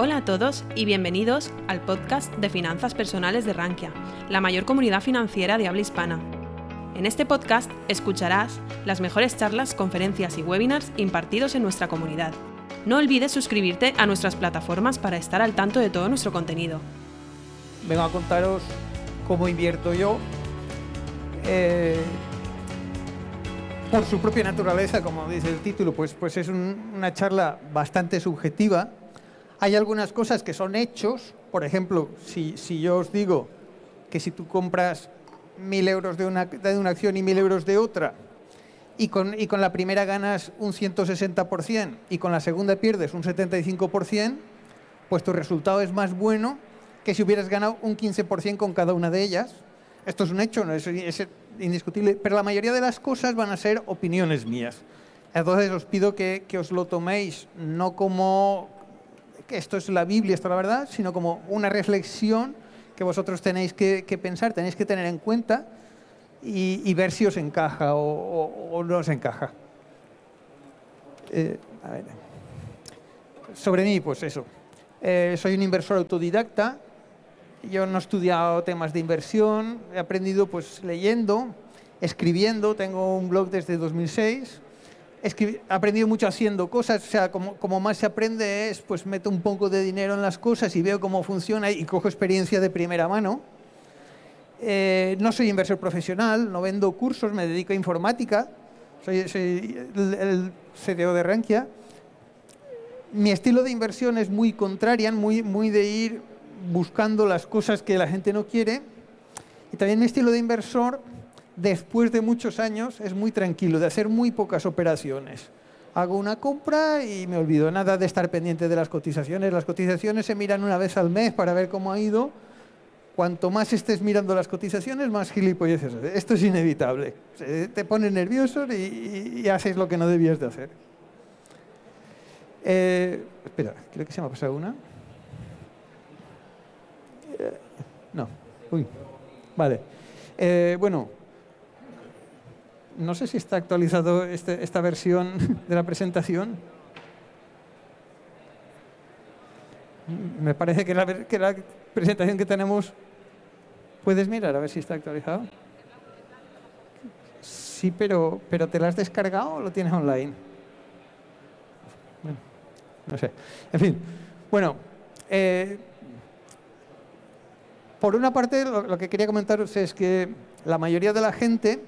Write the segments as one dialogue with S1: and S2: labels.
S1: Hola a todos y bienvenidos al podcast de Finanzas Personales de Rankia, la mayor comunidad financiera de habla hispana. En este podcast escucharás las mejores charlas, conferencias y webinars impartidos en nuestra comunidad. No olvides suscribirte a nuestras plataformas para estar al tanto de todo nuestro contenido.
S2: Vengo a contaros cómo invierto yo. Eh, por su propia naturaleza, como dice el título, pues, pues es una charla bastante subjetiva hay algunas cosas que son hechos, por ejemplo, si, yo os digo que si tú compras mil euros de una, de una acción y mil euros de otra, y con, y con la primera ganas un 160% y con la segunda pierdes un 75%, pues tu resultado es más bueno que si hubieras ganado un 15% con cada una de ellas. Esto es un hecho, es, es indiscutible, pero la mayoría de las cosas van a ser opiniones mías. Entonces os pido que, que os lo toméis no como que esto es la Biblia, esto es la verdad, sino como una reflexión que vosotros tenéis que, pensar, tenéis que tener en cuenta y, ver si os encaja o, no os encaja. Eh, Sobre mí, pues eso. Eh, soy un inversor autodidacta. Yo no he estudiado temas de inversión, he aprendido pues leyendo, escribiendo. Tengo un blog desde 2006 he aprendido mucho haciendo cosas, o sea, como, más se aprende es, pues meto un poco de dinero en las cosas y veo cómo funciona y cojo experiencia de primera mano. Eh, no soy inversor profesional, no vendo cursos, me dedico a informática, soy, el, CDO de Rankia. Mi estilo de inversión es muy contrarian, muy, muy de ir buscando las cosas que la gente no quiere. Y también mi estilo de inversor después de muchos años, es muy tranquilo, de hacer muy pocas operaciones. Hago una compra y me olvido nada de estar pendiente de las cotizaciones. Las cotizaciones se miran una vez al mes para ver cómo ha ido. Cuanto más estés mirando las cotizaciones, más gilipolleces. Esto es inevitable. Te pones nervioso y, haces lo que no debías de hacer. Eh, espera, creo que se me ha pasado una. Eh, no. Vale. Eh, bueno, no sé si está actualizado este, esta versión de la presentación. Me parece que la, presentación que tenemos... ¿Puedes mirar a ver si está actualizado? Sí, pero, pero ¿te la has descargado o lo tienes online? no sé. En fin, bueno, eh, por una parte lo que quería comentaros es que la mayoría de la gente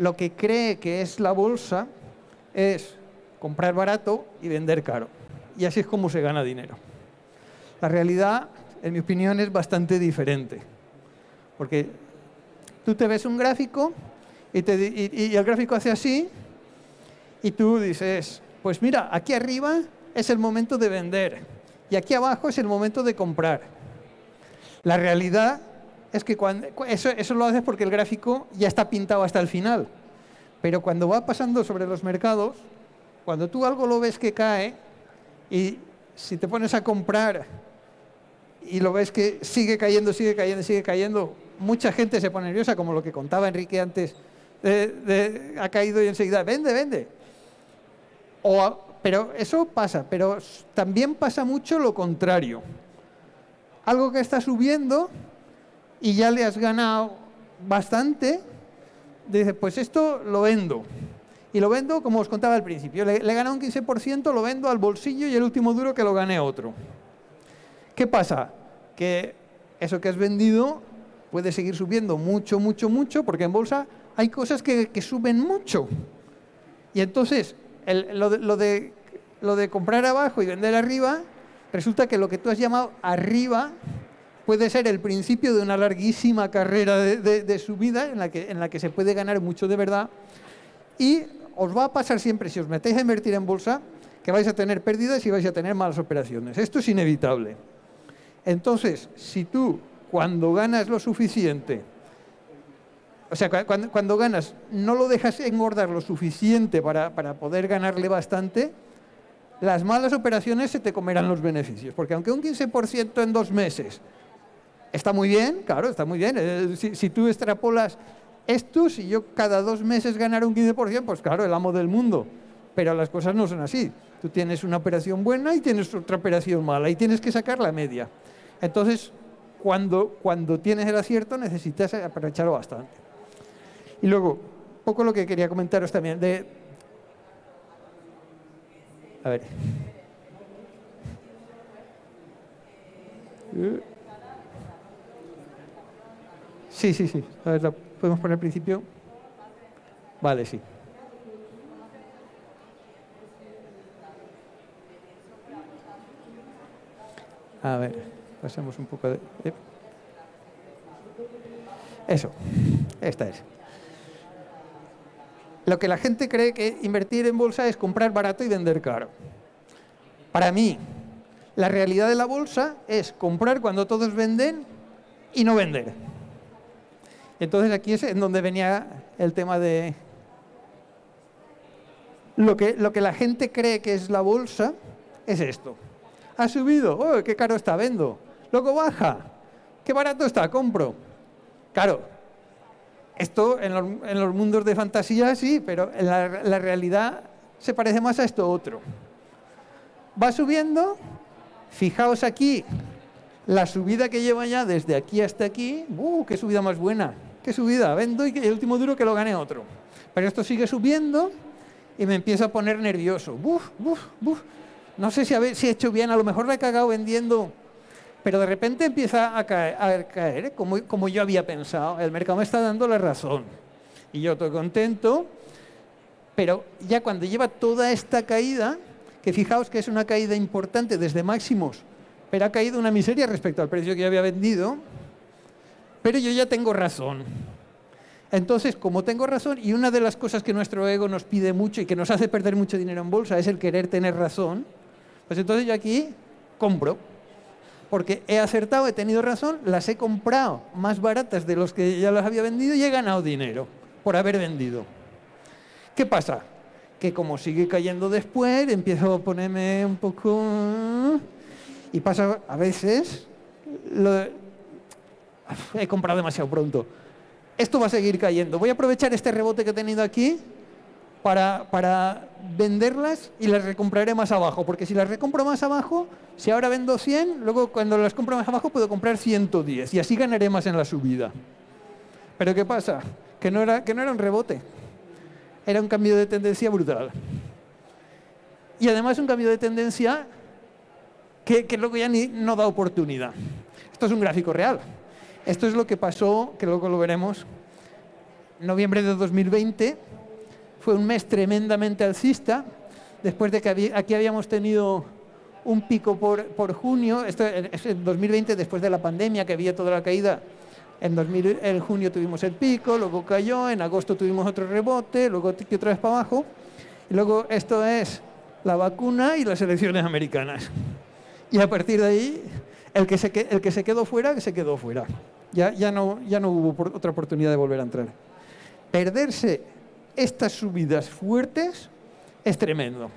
S2: lo que cree que es la bolsa es comprar barato y vender caro. Y así es como se gana dinero. La realidad, en mi opinión, es bastante diferente. Porque tú te ves un gráfico y, el gráfico hace así y tú dices, pues mira, aquí arriba es el momento de vender y aquí abajo es el momento de comprar. La realidad es que cuando, eso, lo haces porque el gráfico ya está pintado hasta el final. Pero cuando va pasando sobre los mercados, cuando tú algo lo ves que cae y si te pones a comprar y lo ves que sigue cayendo, sigue cayendo, sigue cayendo, mucha gente se pone nerviosa, como lo que contaba Enrique antes, ha caído y enseguida, vende, vende. pero eso pasa, pero también pasa mucho lo contrario. Algo que está subiendo y ya le has ganado bastante, dice, pues esto lo vendo. Y lo vendo, como os contaba al principio, le, le gana un 15%, lo vendo al bolsillo y el último duro que lo gane otro. ¿Qué pasa? Que eso que has vendido puede seguir subiendo mucho, mucho, mucho, porque en bolsa hay cosas que, suben mucho. Y entonces, lo de comprar abajo y vender arriba, resulta que lo que tú has llamado arriba puede ser el principio de una larguísima carrera de, su vida en la, que, en la que se puede ganar mucho de verdad. Y os va a pasar siempre, si os metéis a invertir en bolsa, que vais a tener pérdidas y vais a tener malas operaciones. Esto es inevitable. Entonces, si tú cuando ganas lo suficiente, o sea, cuando, cuando ganas no lo dejas engordar lo suficiente para, para poder ganarle bastante, las malas operaciones se te comerán los beneficios. Porque aunque un 15% en dos meses Está muy bien, claro, está muy bien. Eh, si, tú extrapolas esto, si yo cada dos meses ganara un 15%, pues claro, el amo del mundo. Pero las cosas no son así. Tú tienes una operación buena y tienes otra operación mala y tienes que sacar la media. Entonces, cuando, cuando tienes el acierto necesitas aprovecharlo bastante. Y luego, poco lo que quería comentaros también de... A ver. Sí, sí, sí. A ver, podemos poner al principio. Vale, sí. A ver, pasemos un poco de... Eso, esta es. Lo que la gente cree que invertir en bolsa es comprar barato y vender caro. Para mí, la realidad de la bolsa es comprar cuando todos venden y no vender. Entonces aquí es en donde venía el tema de lo que, lo que la gente cree que es la bolsa es esto ha subido, oh, qué caro está, vendo. Luego baja, qué barato está, compro. Claro, esto en los, mundos de fantasía sí, pero en la, realidad se parece más a esto otro. Va subiendo, fijaos aquí, la subida que lleva ya desde aquí hasta aquí, ¡uh, qué subida más buena! ¡Qué subida! Vendo y el último duro que lo gane otro. Pero esto sigue subiendo y me empiezo a poner nervioso. ¡Buf, buf, buf! no sé si, he hecho bien, a lo mejor la he cagado vendiendo, pero de repente empieza a caer, ¿eh? como, como, yo había pensado. El mercado me está dando la razón. Y yo estoy contento, pero ya cuando lleva toda esta caída, que fijaos que es una caída importante desde máximos, pero ha caído una miseria respecto al precio que yo había vendido, pero yo ya tengo razón. Entonces, como tengo razón, y una de las cosas que nuestro ego nos pide mucho y que nos hace perder mucho dinero en bolsa es el querer tener razón, pues entonces yo aquí compro, porque he acertado, he tenido razón, las he comprado más baratas de los que ya las había vendido y he ganado dinero por haber vendido. ¿Qué pasa? Que como sigue cayendo después, empiezo a ponerme un poco... Y pasa a veces... He comprado demasiado pronto. Esto va a seguir cayendo. Voy a aprovechar este rebote que he tenido aquí para, venderlas y las recompraré más abajo. Porque si las recompro más abajo, si ahora vendo 100, luego cuando las compro más abajo puedo comprar 110 y así ganaré más en la subida. Pero ¿qué pasa? Que no era, que no era un rebote, era un cambio de tendencia brutal. Y además un cambio de tendencia que, que luego ya ni, no da oportunidad. Esto es un gráfico real. Esto es lo que pasó, que luego lo veremos, noviembre de 2020 fue un mes tremendamente alcista, después de que aquí habíamos tenido un pico por, junio, esto es en 2020 después de la pandemia que había toda la caída, en, 2000, en junio tuvimos el pico, luego cayó, en agosto tuvimos otro rebote, luego otra vez para abajo, y luego esto es la vacuna y las elecciones americanas. Y a partir de ahí, el que se, el que se quedó fuera, que se quedó fuera. Ya, ya, no, ya no hubo otra oportunidad de volver a entrar. Perderse estas subidas fuertes es tremendo.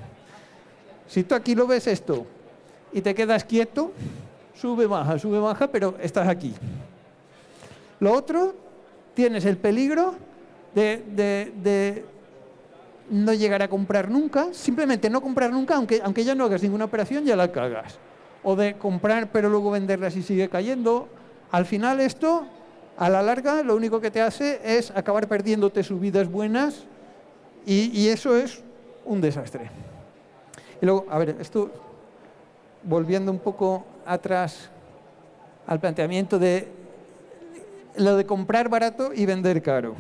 S2: Si tú aquí lo ves esto y te quedas quieto, sube, baja, sube, baja, pero estás aquí. Lo otro, tienes el peligro de, no llegar a comprar nunca, simplemente no comprar nunca, aunque, aunque ya no hagas ninguna operación, ya la cagas. O de comprar pero luego venderla si sigue cayendo. Al final esto a la larga lo único que te hace es acabar perdiéndote subidas buenas y, eso es un desastre. Y luego, a ver, esto, volviendo un poco atrás al planteamiento de lo de comprar barato y vender caro.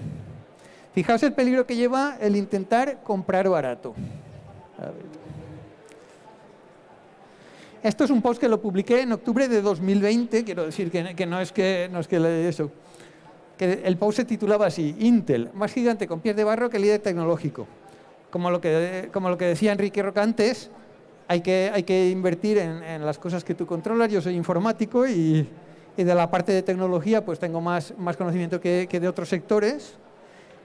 S2: Fijaos el peligro que lleva el intentar comprar barato. Esto es un post que lo publiqué en octubre de 2020, quiero decir que, no es que no es que eso, que el post se titulaba así, Intel, más gigante con pies de barro que líder tecnológico. Como lo que, como lo que decía Enrique Roca antes, hay que, hay que invertir en, las cosas que tú controlas. Yo soy informático y, y, de la parte de tecnología pues tengo más, más conocimiento que, que de otros sectores.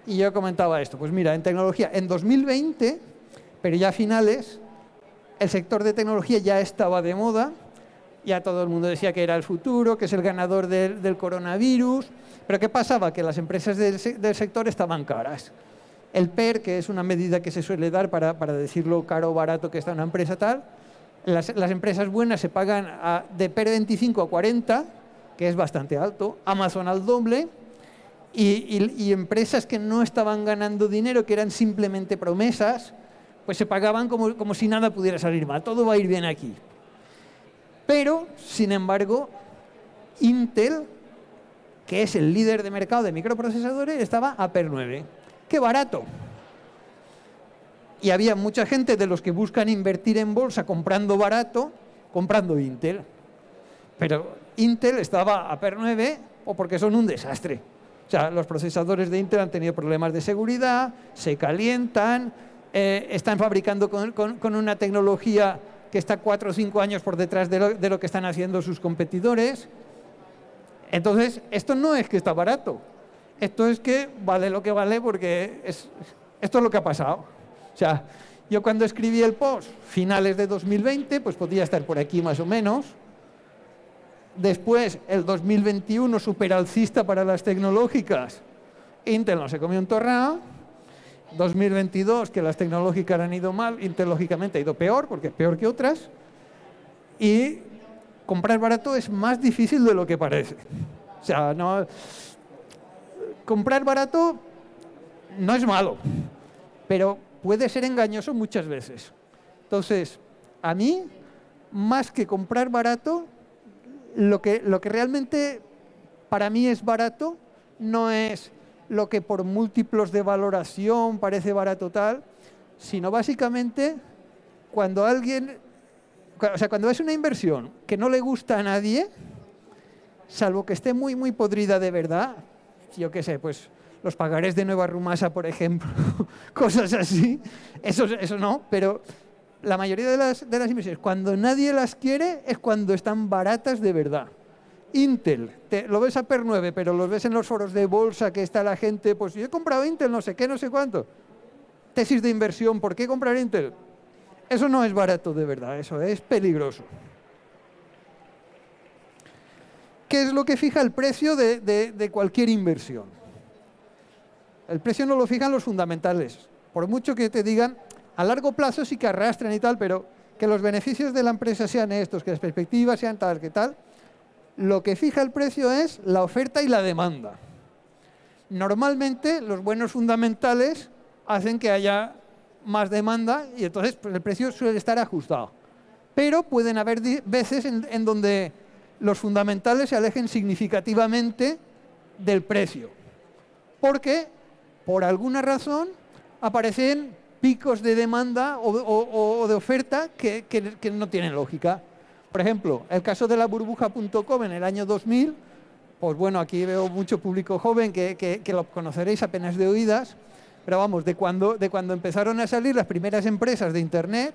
S2: Y yo comentaba esto, pues mira, en tecnología, en 2020, pero ya a finales, el sector de tecnología ya estaba de moda, ya todo el mundo decía que era el futuro, que es el ganador del, coronavirus, pero ¿qué pasaba? Que las empresas del, sector estaban caras. el PER, que es una medida que se suele dar para, decir lo caro o barato que está una empresa tal, las, empresas buenas se pagan de PER 25 a 40, que es bastante alto, Amazon al doble, y, empresas que no estaban ganando dinero, que eran simplemente promesas, pues se pagaban como, como si nada pudiera salir mal, todo va a ir bien aquí. Pero, sin embargo, Intel, que es el líder de mercado de microprocesadores, estaba a PER 9. ¡Qué barato! Y había mucha gente de los que buscan invertir en bolsa comprando barato, comprando Intel. Pero Intel estaba a PER 9 o porque son un desastre. O sea, los procesadores de Intel han tenido problemas de seguridad, se calientan, eh, están fabricando con, una tecnología que está cuatro o cinco años por detrás de lo, que están haciendo sus competidores. Entonces, esto no es que está barato, esto es que vale lo que vale porque es, esto es lo que ha pasado. O sea, yo cuando escribí el post, finales de 2020, pues podía estar por aquí más o menos. Después, el 2021, superalcista para las tecnológicas. Intel no se comió un torrado. 2022, que las tecnológicas han ido mal, Intel lógicamente ha ido peor, porque es peor que otras. Y comprar barato es más difícil de lo que parece. O sea, no, comprar barato no es malo, pero puede ser engañoso muchas veces. Entonces, a mí, más que comprar barato, lo que, lo que realmente para mí es barato no es lo que por múltiplos de valoración parece barato tal, sino básicamente cuando alguien o sea, cuando es una inversión que no le gusta a nadie, salvo que esté muy, muy podrida de verdad, yo qué sé, pues los pagarés de Nueva Rumasa, por ejemplo, cosas así, eso, eso no, pero la mayoría de las, de las inversiones, cuando nadie las quiere, es cuando están baratas de verdad. Intel, te, lo ves a PER 9, pero lo ves en los foros de bolsa que está la gente, pues yo he comprado Intel, no sé qué, no sé cuánto. Tesis de inversión, ¿por qué comprar Intel? Eso no es barato de verdad, eso es peligroso. ¿Qué es lo que fija el precio de, cualquier inversión? El precio no lo fijan los fundamentales. Por mucho que te digan, a largo plazo sí que arrastran y tal, pero que los beneficios de la empresa sean estos, que las perspectivas sean tal, que tal, lo que fija el precio es la oferta y la demanda. Normalmente los buenos fundamentales hacen que haya más demanda y entonces pues, el precio suele estar ajustado. Pero pueden haber veces en, donde los fundamentales se alejen significativamente del precio. Porque, por alguna razón, aparecen picos de demanda o, de oferta que, no tienen lógica. Por ejemplo, el caso de la burbuja.com en el año 2000, pues bueno, aquí veo mucho público joven que, lo conoceréis apenas de oídas, pero vamos, de cuando, de cuando empezaron a salir las primeras empresas de Internet,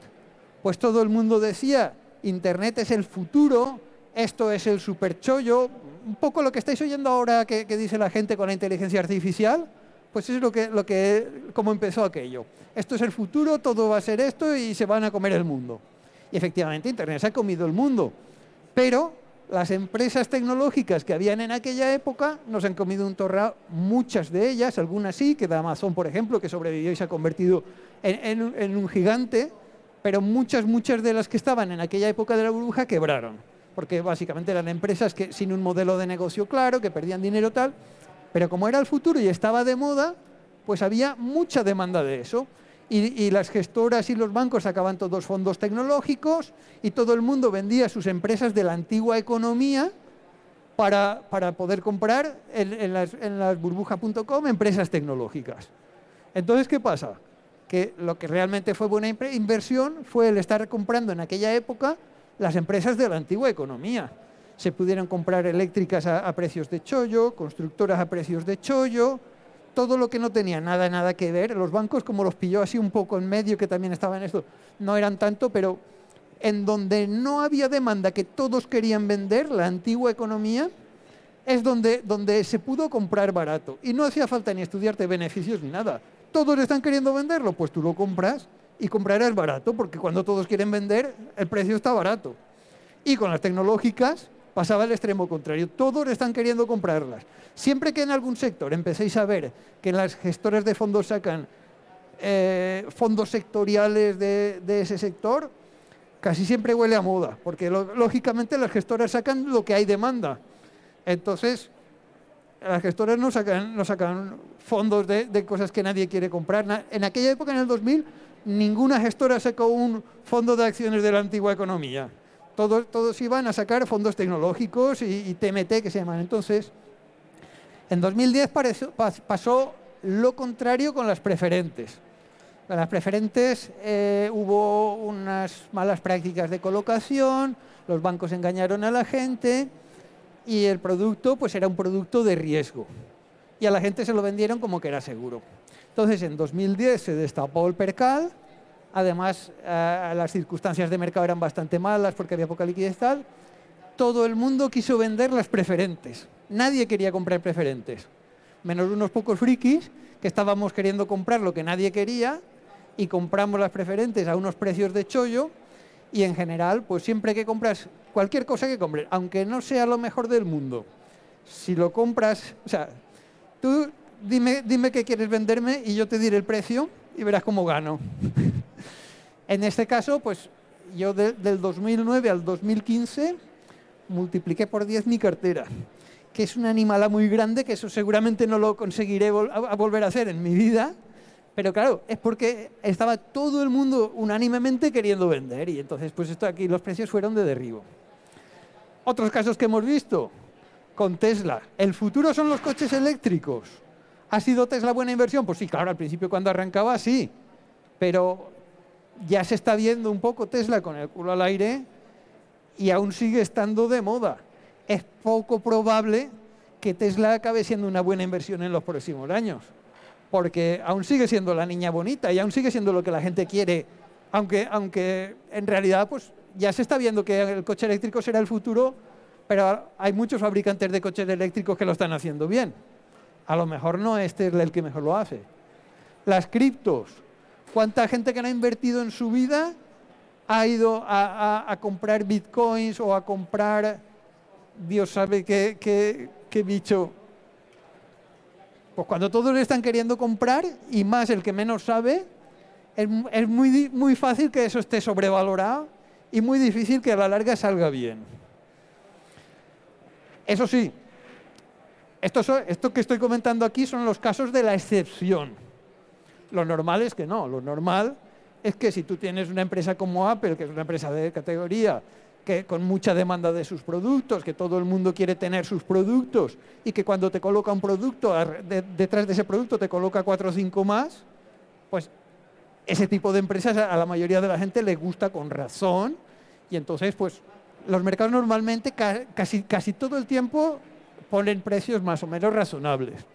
S2: pues todo el mundo decía, Internet es el futuro, esto es el superchollo, un poco lo que estáis oyendo ahora que, dice la gente con la inteligencia artificial, pues es lo que, lo que, como empezó aquello. Esto es el futuro, todo va a ser esto y se van a comer el mundo. Y efectivamente Internet se ha comido el mundo, pero las empresas tecnológicas que habían en aquella época nos han comido un torrado, muchas de ellas, algunas sí, que de Amazon, por ejemplo, que sobrevivió y se ha convertido en, un gigante, pero muchas, muchas de las que estaban en aquella época de la burbuja quebraron, porque básicamente eran empresas que sin un modelo de negocio claro, que perdían dinero tal, pero como era el futuro y estaba de moda, pues había mucha demanda de eso y, las gestoras y los bancos sacaban todos fondos tecnológicos y todo el mundo vendía sus empresas de la antigua economía para, poder comprar en, las, burbuja.com empresas tecnológicas. Entonces, ¿qué pasa? Que lo que realmente fue buena inversión fue el estar comprando en aquella época las empresas de la antigua economía. Se pudieron comprar eléctricas a precios de chollo, constructoras a precios de chollo, todo lo que no tenía nada, nada que ver. Los bancos, como los pilló así un poco en medio, que también estaban en esto, no eran tanto, pero en donde no había demanda, que todos querían vender, la antigua economía, es donde, donde se pudo comprar barato. Y no hacía falta ni estudiarte beneficios ni nada. Todos están queriendo venderlo, pues tú lo compras y comprarás barato, porque cuando todos quieren vender, el precio está barato. Y con las tecnológicas, pasaba al extremo contrario. Todos están queriendo comprarlas. Siempre que en algún sector empecéis a ver que las gestoras de fondos sacan eh, fondos sectoriales de, ese sector, casi siempre huele a moda, porque lógicamente las gestoras sacan lo que hay demanda. Entonces, las gestoras no sacan, no sacan fondos de, de cosas que nadie quiere comprar. En aquella época, en el 2000, ninguna gestora sacó un fondo de acciones de la antigua economía. Todos, todos iban a sacar fondos tecnológicos y, y TMT, que se llaman. Entonces, en 2010 pareció, pasó lo contrario con las preferentes. Con las preferentes eh, hubo unas malas prácticas de colocación, los bancos engañaron a la gente y el producto pues era un producto de riesgo. Y a la gente se lo vendieron como que era seguro. Entonces en 2010 se destapó el percal, además las circunstancias de mercado eran bastante malas porque había poca liquidez tal, todo el mundo quiso vender las preferentes. Nadie quería comprar preferentes, menos unos pocos frikis que estábamos queriendo comprar lo que nadie quería y compramos las preferentes a unos precios de chollo y en general, pues siempre que compras cualquier cosa que compres, aunque no sea lo mejor del mundo, si lo compras, o sea, tú dime, dime qué quieres venderme y yo te diré el precio y verás cómo gano. En este caso, pues yo de, del 2009 al 2015 multipliqué por 10 mi cartera, que es una animala muy grande, que eso seguramente no lo conseguiré volver a hacer en mi vida, pero claro, es porque estaba todo el mundo unánimemente queriendo vender y entonces pues esto aquí los precios fueron de derribo. Otros casos que hemos visto con Tesla. ¿El futuro son los coches eléctricos? ¿Ha sido Tesla buena inversión? Pues sí, claro, al principio cuando arrancaba sí, pero ya se está viendo un poco Tesla con el culo al aire y aún sigue estando de moda. Es poco probable que Tesla acabe siendo una buena inversión en los próximos años, porque aún sigue siendo la niña bonita y aún sigue siendo lo que la gente quiere, aunque, aunque en realidad pues, ya se está viendo que el coche eléctrico será el futuro, pero hay muchos fabricantes de coches eléctricos que lo están haciendo bien. A lo mejor no es Tesla el que mejor lo hace. Las criptos. ¿Cuánta gente que no ha invertido en su vida ha ido a, comprar bitcoins o a comprar, Dios sabe qué, bicho. Pues cuando todos están queriendo comprar, y más el que menos sabe, es, es muy, muy fácil que eso esté sobrevalorado y muy difícil que a la larga salga bien. Eso sí, esto, esto, que estoy comentando aquí son los casos de la excepción. Lo normal es que no, lo normal es que si tú tienes una empresa como Apple, que es una empresa de categoría, que con mucha demanda de sus productos, que todo el mundo quiere tener sus productos y que cuando te coloca un producto, de, detrás de ese producto te coloca cuatro o cinco más, pues ese tipo de empresas a la mayoría de la gente le gusta con razón y entonces pues los mercados normalmente ca casi, casi todo el tiempo ponen precios más o menos razonables.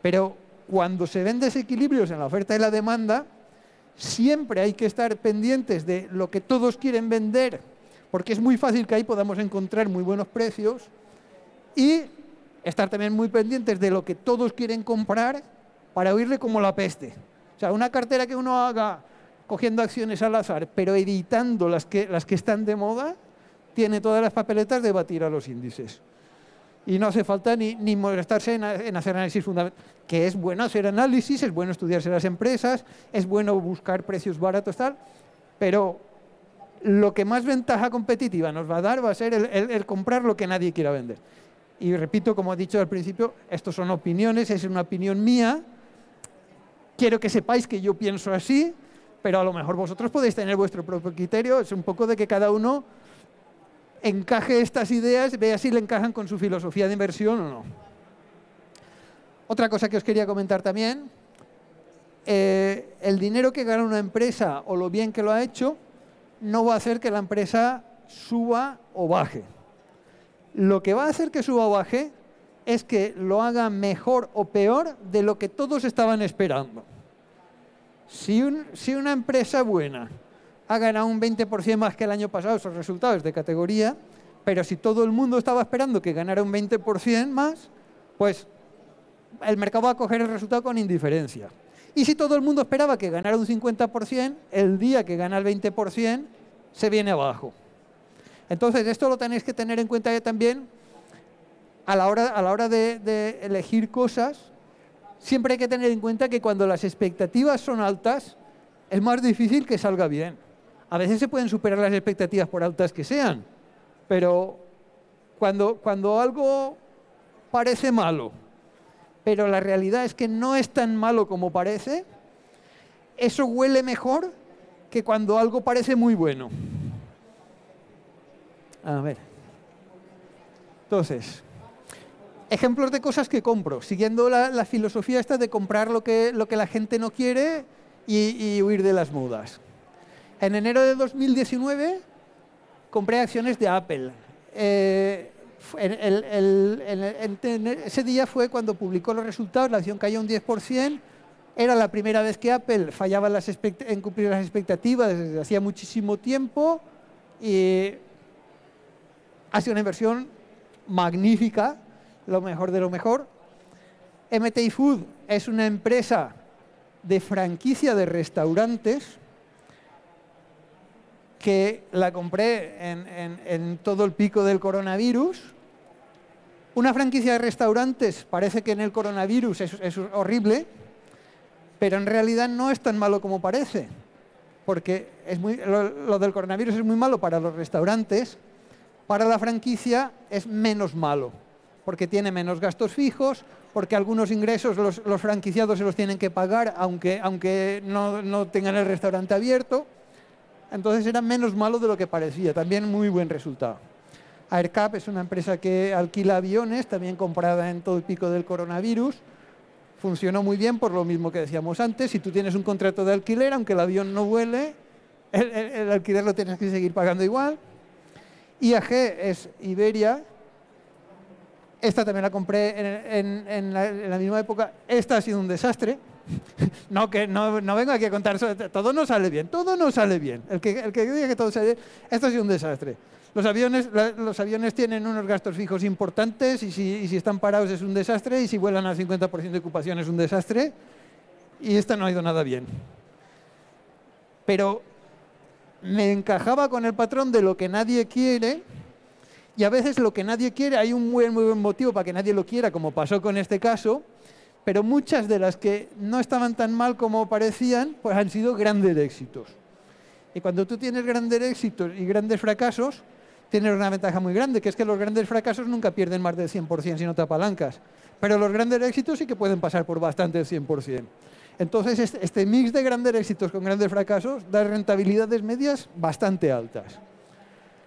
S2: Pero cuando se ven desequilibrios en la oferta y la demanda, siempre hay que estar pendientes de lo que todos quieren vender, porque es muy fácil que ahí podamos encontrar muy buenos precios, y estar también muy pendientes de lo que todos quieren comprar para oírle como la peste. O sea, una cartera que uno haga cogiendo acciones al azar, pero editando las que, las que están de moda, tiene todas las papeletas de batir a los índices. Y no hace falta ni, ni molestarse en, en, hacer análisis fundamental, que es bueno hacer análisis, es bueno estudiarse las empresas, es bueno buscar precios baratos, tal, pero lo que más ventaja competitiva nos va a dar va a ser el, el, el comprar lo que nadie quiera vender. Y repito, como he dicho al principio, estos son opiniones, es una opinión mía, quiero que sepáis que yo pienso así, pero a lo mejor vosotros podéis tener vuestro propio criterio, es un poco de que cada uno encaje estas ideas, vea si le encajan con su filosofía de inversión o no. Otra cosa que os quería comentar también, eh, el dinero que gana una empresa o lo bien que lo ha hecho, no va a hacer que la empresa suba o baje. Lo que va a hacer que suba o baje es que lo haga mejor o peor de lo que todos estaban esperando. Si, un, si una empresa buena ha ganado un 20% más que el año pasado, esos resultados de categoría, pero si todo el mundo estaba esperando que ganara un 20% más, pues el mercado va a coger el resultado con indiferencia. Y si todo el mundo esperaba que ganara un 50%, el día que gana el 20% se viene abajo. Entonces, esto lo tenéis que tener en cuenta también a la hora, a la hora de, de elegir cosas. siempre hay que tener en cuenta que cuando las expectativas son altas, es más difícil que salga bien. A veces se pueden superar las expectativas por altas que sean, pero cuando, cuando algo parece malo, pero la realidad es que no es tan malo como parece, eso huele mejor que cuando algo parece muy bueno. A ver. Entonces, ejemplos de cosas que compro, siguiendo la, filosofía esta de comprar lo que, lo que la gente no quiere y, huir de las mudas. En enero de 2019 compré acciones de Apple. Eh, ese día fue cuando publicó los resultados, la acción cayó un 10%. Era la primera vez que Apple fallaba en cumplir las expectativas desde hacía muchísimo tiempo y ha sido una inversión magnífica, lo mejor de lo mejor. MTI Food es una empresa de franquicia de restaurantes que la compré en, todo el pico del coronavirus. Una franquicia de restaurantes parece que en el coronavirus es, horrible, pero en realidad no es tan malo como parece, porque lo del coronavirus es muy malo para los restaurantes, para la franquicia es menos malo, porque tiene menos gastos fijos, porque algunos ingresos los, franquiciados se los tienen que pagar aunque, aunque no, tengan el restaurante abierto. Entonces era menos malo de lo que parecía, también muy buen resultado. AirCap es una empresa que alquila aviones, también comprada en todo el pico del coronavirus. Funcionó muy bien por lo mismo que decíamos antes. Si tú tienes un contrato de alquiler, aunque el avión no vuele, el, alquiler lo tienes que seguir pagando igual. IAG es Iberia, esta también la compré en, la, misma época. Esta ha sido un desastre. No, que no, vengo aquí a contar Todo no sale bien. Todo no sale bien. El que, el que diga que todo sale bien, esto ha sido un desastre. Los aviones, los aviones tienen unos gastos fijos importantes y si, y si están parados es un desastre y si vuelan al 50% de ocupación es un desastre. Y esta no ha ido nada bien. Pero me encajaba con el patrón de lo que nadie quiere y a veces lo que nadie quiere, hay un muy, muy buen motivo para que nadie lo quiera, como pasó con este caso, pero muchas de las que no estaban tan mal como parecían, pues han sido grandes éxitos. Y cuando tú tienes grandes éxitos y grandes fracasos, tienes una ventaja muy grande, que es que los grandes fracasos nunca pierden más del 100% si no te apalancas. Pero los grandes éxitos sí que pueden pasar por bastante el 100%. Entonces, este, este mix de grandes éxitos con grandes fracasos da rentabilidades medias bastante altas.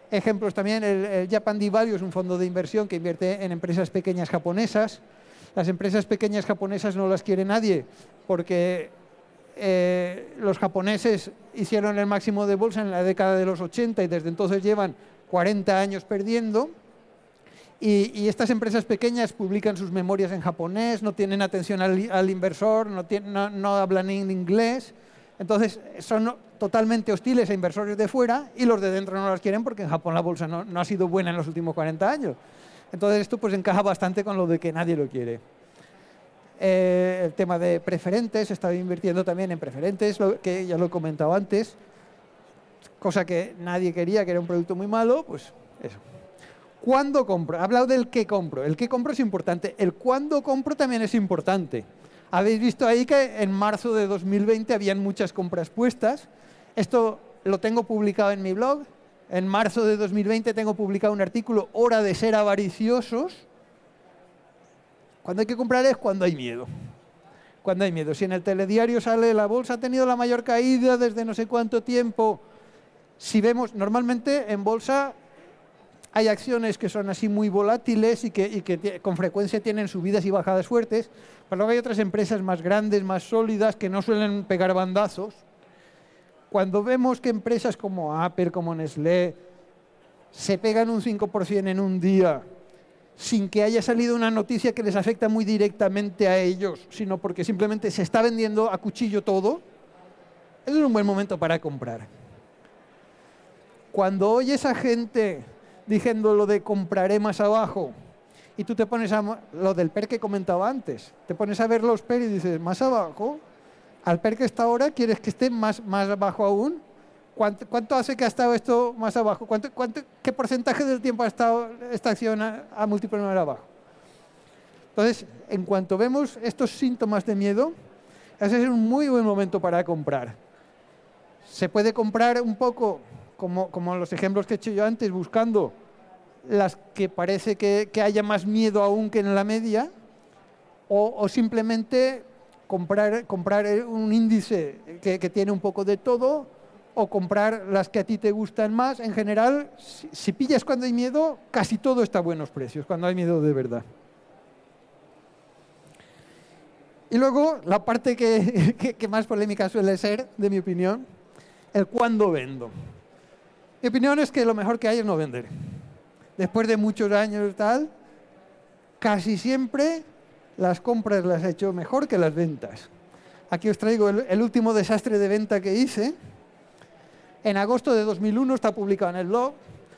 S2: Ejemplos también, el, Japan Divario es un fondo de inversión que invierte en empresas pequeñas japonesas. Las empresas pequeñas japonesas no las quiere nadie porque eh, los japoneses hicieron el máximo de bolsa en la década de los 80 y desde entonces llevan 40 años perdiendo. Y, estas empresas pequeñas publican sus memorias en japonés, no tienen atención al, inversor, no, hablan en inglés. Entonces son totalmente hostiles a inversores de fuera y los de dentro no las quieren porque en Japón la bolsa no, ha sido buena en los últimos 40 años. Entonces esto pues encaja bastante con lo de que nadie lo quiere. Eh, el tema de preferentes, estaba invirtiendo también en preferentes, que ya lo he comentado antes, cosa que nadie quería, que era un producto muy malo, pues eso. ¿Cuándo compro? He hablado del qué compro. El qué compro es importante. El cuándo compro también es importante. Habéis visto ahí que en marzo de 2020 habían muchas compras puestas esto lo tengo publicado en mi blog. En marzo de 2020 tengo publicado un artículo, Hora de ser avariciosos. Cuando hay que comprar es cuando hay miedo. Cuando hay miedo. Si en el telediario sale la bolsa ha tenido la mayor caída desde no sé cuánto tiempo. Si vemos, normalmente en bolsa hay acciones que son así muy volátiles y que, y que, con frecuencia tienen subidas y bajadas fuertes, pero luego hay otras empresas más grandes, más sólidas, que no suelen pegar bandazos cuando vemos que empresas como Apple, como Nestlé, se pegan un 5% en un día sin que haya salido una noticia que les afecta muy directamente a ellos, sino porque simplemente se está vendiendo a cuchillo todo, es un buen momento para comprar. Cuando oyes a gente diciendo lo de compraré más abajo, y tú te pones a lo del PER que comentaba antes, te pones a ver los PER y dices, más abajo, al PER que está ahora, ¿quieres que esté más, más abajo aún? ¿Cuánto, hace que ha estado esto más abajo? ¿Cuánto, qué porcentaje del tiempo ha estado esta acción a, a abajo? Entonces, en cuanto vemos estos síntomas de miedo, ese es un muy buen momento para comprar. Se puede comprar un poco, como, como los ejemplos que he hecho yo antes, buscando las que parece que, haya más miedo aún que en la media, o, simplemente comprar, comprar un índice que, tiene un poco de todo, o comprar las que a ti te gustan más. En general, si, pillas cuando hay miedo, casi todo está a buenos precios, cuando hay miedo de verdad. Y luego, la parte que, que más polémica suele ser, de mi opinión, el cuándo vendo. Mi opinión es que lo mejor que hay es no vender después de muchos años tal, casi siempre las compras las he hecho mejor que las ventas. Aquí os traigo el, último desastre de venta que hice. En agosto de 2001 está publicado en el blog.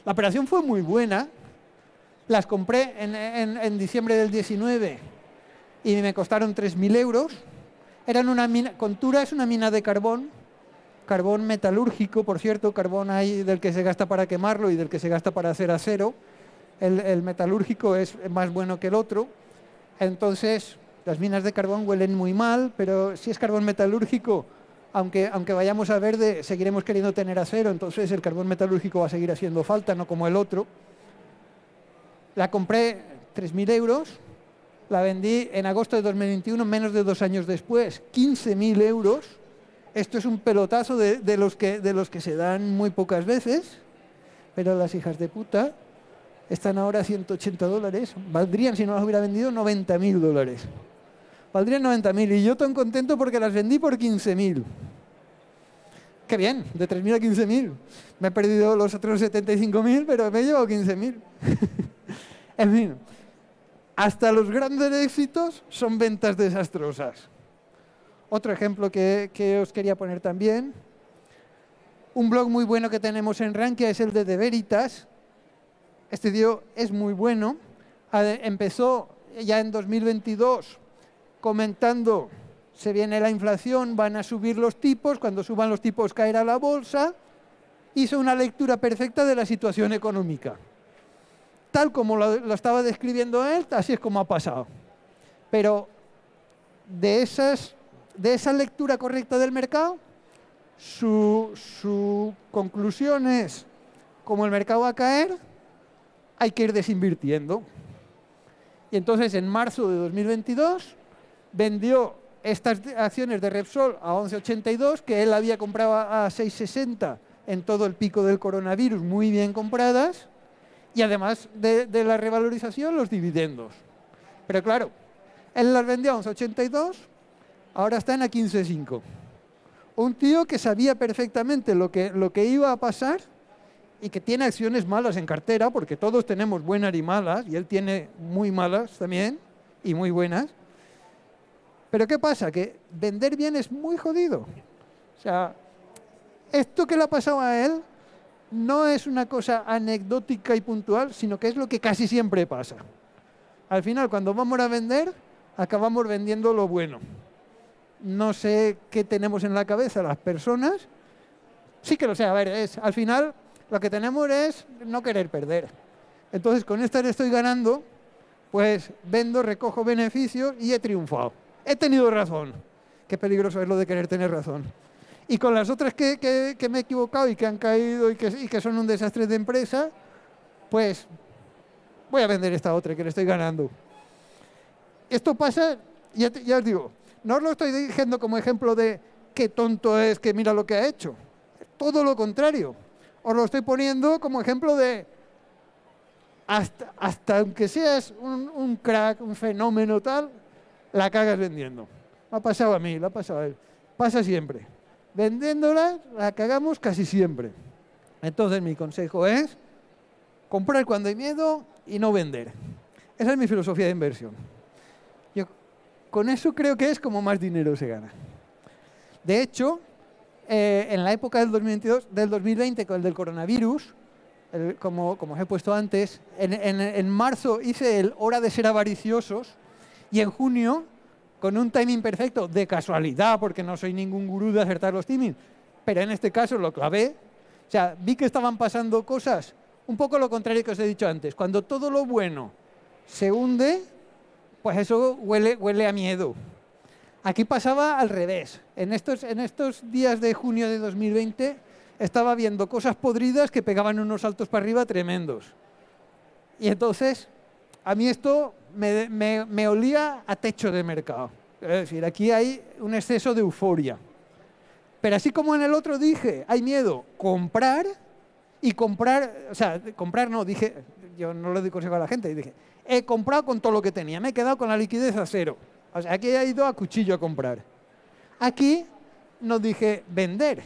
S2: La operación fue muy buena. Las compré en, diciembre del 19 y me costaron 3.000 euros. Eran una mina, Contura es una mina de carbón carbón metalúrgico, por cierto, carbón hay del que se gasta para quemarlo y del que se gasta para hacer acero. El, metalúrgico es más bueno que el otro. Entonces, las minas de carbón huelen muy mal, pero si es carbón metalúrgico, aunque, aunque vayamos a verde, seguiremos queriendo tener acero, entonces el carbón metalúrgico va a seguir haciendo falta, no como el otro. La compré 3.000 euros, la vendí en agosto de 2021, menos de dos años después, 15.000 euros esto es un pelotazo de, los que, de los que se dan muy pocas veces, pero las hijas de puta están ahora a 180 dólares. Valdrían, si no las hubiera vendido, 90 mil dólares. Valdrían 90 mil y yo tan contento porque las vendí por 15 mil. Qué bien, de 3.000 a 15.000. Me he perdido los otros 75.000, pero me he llevado 15.000. en fin, hasta los grandes éxitos son ventas desastrosas. Otro ejemplo que, os quería poner también. Un blog muy bueno que tenemos en Rankia es el de De Veritas. Este tío es muy bueno. Empezó ya en 2022 comentando, se viene la inflación, van a subir los tipos, cuando suban los tipos caerá la bolsa. Hizo una lectura perfecta de la situación económica. Tal como lo, estaba describiendo él, así es como ha pasado. Pero de esas de esa lectura correcta del mercado, su, conclusión es, como el mercado va a caer, hay que ir desinvirtiendo. Y entonces en marzo de 2022 vendió estas acciones de Repsol a 11.82, que él había comprado a 6.60 en todo el pico del coronavirus, muy bien compradas, y además de, de la revalorización, los dividendos. Pero claro, él las vendió a 11.82 ahora están a 15.5. Un tío que sabía perfectamente lo que, lo que iba a pasar y que tiene acciones malas en cartera, porque todos tenemos buenas y malas, y él tiene muy malas también, y muy buenas. Pero ¿qué pasa? Que vender bien es muy jodido. O sea, esto que le ha pasado a él no es una cosa anecdótica y puntual, sino que es lo que casi siempre pasa. Al final, cuando vamos a vender, acabamos vendiendo lo bueno no sé qué tenemos en la cabeza las personas. Sí que lo sé, a ver, es, al final lo que tenemos es no querer perder. Entonces, con esta le estoy ganando, pues vendo, recojo beneficios y he triunfado. He tenido razón. Qué peligroso es lo de querer tener razón. Y con las otras que, me he equivocado y que han caído y que, y que, son un desastre de empresa, pues voy a vender esta otra que le estoy ganando. Esto pasa, ya, ya os digo, no os lo estoy diciendo como ejemplo de qué tonto es, que mira lo que ha hecho. Todo lo contrario. Os lo estoy poniendo como ejemplo de hasta, hasta aunque seas un, crack, un fenómeno tal, la cagas vendiendo. Me ha pasado a mí, la ha pasado a él. Pasa siempre. Vendiéndola, la cagamos casi siempre. Entonces mi consejo es comprar cuando hay miedo y no vender. Esa es mi filosofía de inversión. Con eso creo que es como más dinero se gana. De hecho, eh, en la época del, 2022, del 2020, con el del coronavirus, como, como os he puesto antes, en, marzo hice el Hora de ser avariciosos y en junio, con un timing perfecto, de casualidad, porque no soy ningún gurú de acertar los timings, pero en este caso lo clavé. O sea, vi que estaban pasando cosas un poco lo contrario que os he dicho antes. Cuando todo lo bueno se hunde, pues eso huele, huele a miedo. Aquí pasaba al revés. En estos, en estos días de junio de 2020 estaba viendo cosas podridas que pegaban unos saltos para arriba tremendos. Y entonces, a mí esto me, me- me olía a techo de mercado. Es decir, aquí hay un exceso de euforia. Pero así como en el otro dije, hay miedo, comprar y comprar, o sea, comprar no, dije, yo no le doy consejo a la gente, dije, he comprado con todo lo que tenía, me he quedado con la liquidez a cero. O sea, aquí he ido a cuchillo a comprar. Aquí no dije vender,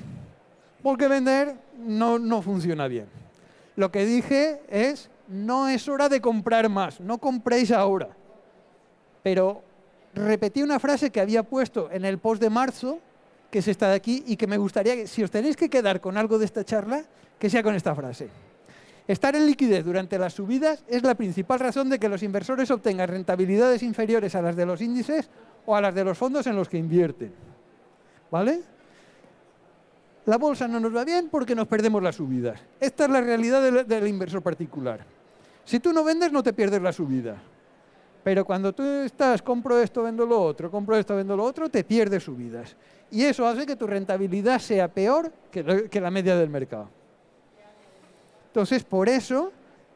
S2: porque vender no, no funciona bien. Lo que dije es, no es hora de comprar más, no compréis ahora. Pero repetí una frase que había puesto en el post de marzo, que es esta de aquí, y que me gustaría que, si os tenéis que quedar con algo de esta charla, que sea con esta frase. Estar en liquidez durante las subidas es la principal razón de que los inversores obtengan rentabilidades inferiores a las de los índices o a las de los fondos en los que invierten. ¿Vale? La bolsa no nos va bien porque nos perdemos las subidas. Esta es la realidad del, inversor particular. Si tú no vendes, no te pierdes la subida. Pero cuando tú estás, compro esto, vendo lo otro, compro esto, vendo lo otro, te pierdes subidas. Y eso hace que tu rentabilidad sea peor que la media del mercado. Entonces, por eso,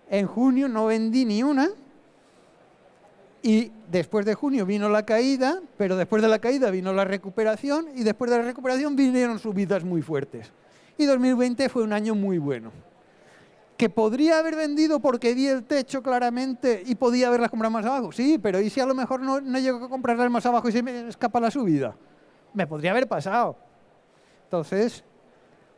S2: en junio no vendí ni una. Y después de junio vino la caída, pero después de la caída vino la recuperación y después de la recuperación vinieron subidas muy fuertes. Y 2020 fue un año muy bueno. Que podría haber vendido porque vi el techo claramente y podía haberlas comprado más abajo. Sí, pero ¿y si a lo mejor no, no llego a comprarlas más abajo y se me escapa la subida? Me podría haber pasado. Entonces,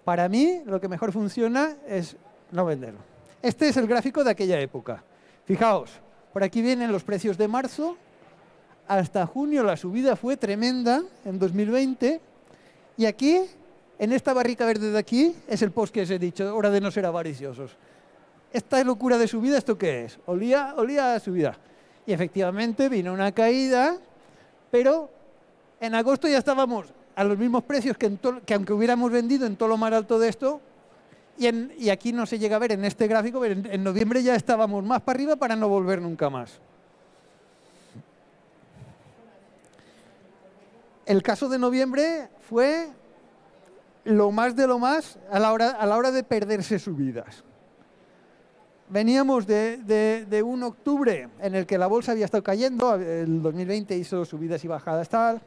S2: para mí lo que mejor funciona es no venderlo. Este es el gráfico de aquella época. Fijaos, por aquí vienen los precios de marzo. Hasta junio la subida fue tremenda en 2020. Y aquí, en esta barrica verde de aquí, es el post que os he dicho, hora de no ser avariciosos. Esta locura de subida, ¿esto qué es? Olía, olía a subida. Y efectivamente vino una caída, pero en agosto ya estábamos a los mismos precios que, en que aunque hubiéramos vendido en todo lo más alto de esto, y, en- y aquí no se llega a ver en este gráfico, pero en, noviembre ya estábamos más para arriba para no volver nunca más. El caso de noviembre fue lo más de lo más a la hora, a la hora de perderse subidas. Veníamos de, de- de un octubre en el que la bolsa había estado cayendo, el 2020 hizo subidas y bajadas tal.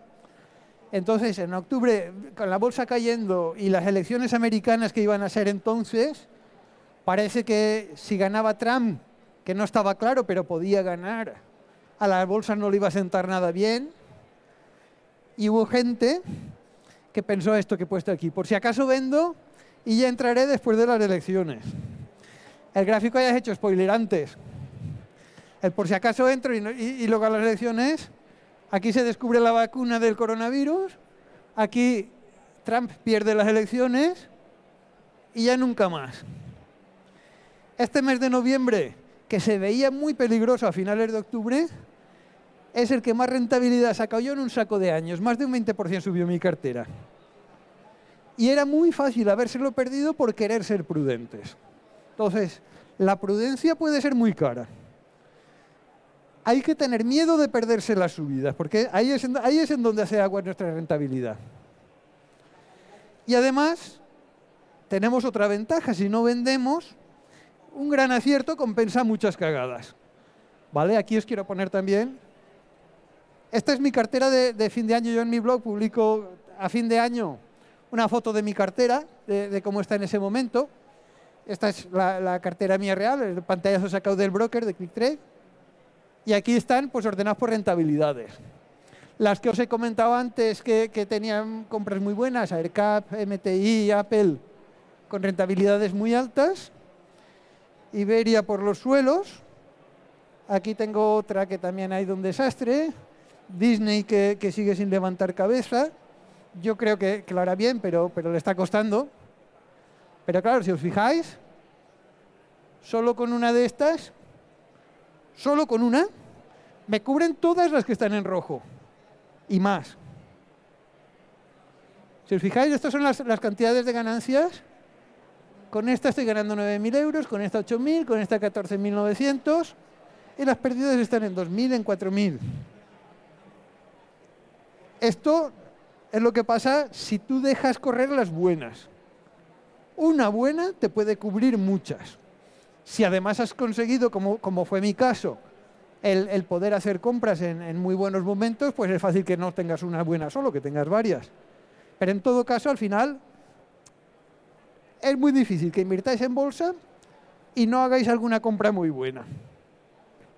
S2: Entonces, en octubre, con la bolsa cayendo y las elecciones americanas que iban a ser entonces, parece que si ganaba Trump, que no estaba claro, pero podía ganar, a la bolsa no le iba a sentar nada bien. Y hubo gente que pensó esto que he puesto aquí, por si acaso vendo y ya entraré después de las elecciones. El gráfico ya hecho spoiler antes. El por si acaso entro y, y- y luego a las elecciones, aquí se descubre la vacuna del coronavirus, aquí Trump pierde las elecciones y ya nunca más. Este mes de noviembre, que se veía muy peligroso a finales de octubre, es el que más rentabilidad sacó yo en un saco de años. Más de un 20% subió mi cartera. Y era muy fácil habérselo perdido por querer ser prudentes. Entonces, la prudencia puede ser muy cara. Hay que tener miedo de perderse las subidas, porque ahí es en, donde hace agua nuestra rentabilidad. Y además, tenemos otra ventaja. Si no vendemos, un gran acierto compensa muchas cagadas. ¿Vale? Aquí os quiero poner también. Esta es mi cartera de, fin de año. Yo en mi blog publico a fin de año una foto de mi cartera, de, de cómo está en ese momento. Esta es la, la cartera mía real, el pantallazo sacado del broker de ClickTrade. Y aquí están pues ordenados por rentabilidades. Las que os he comentado antes que, que tenían compras muy buenas, AirCap, MTI, Apple, con rentabilidades muy altas. Iberia por los suelos. Aquí tengo otra que también ha ido un desastre. Disney que, que sigue sin levantar cabeza. Yo creo que, que lo hará bien, pero, pero le está costando. Pero claro, si os fijáis, solo con una de estas, solo con una, me cubren todas las que están en rojo y más. Si os fijáis, estas son las, las cantidades de ganancias. Con esta estoy ganando 9.000 euros, con esta 8.000, con esta 14.900. y las pérdidas están en 2.000, en 4.000. Esto es lo que pasa si tú dejas correr las buenas. Una buena te puede cubrir muchas. Si además has conseguido, como, como fue mi caso, el, poder hacer compras en, muy buenos momentos, pues es fácil que no tengas una buena solo, que tengas varias. Pero en todo caso, al final, es muy difícil que invirtáis en bolsa y no hagáis alguna compra muy buena.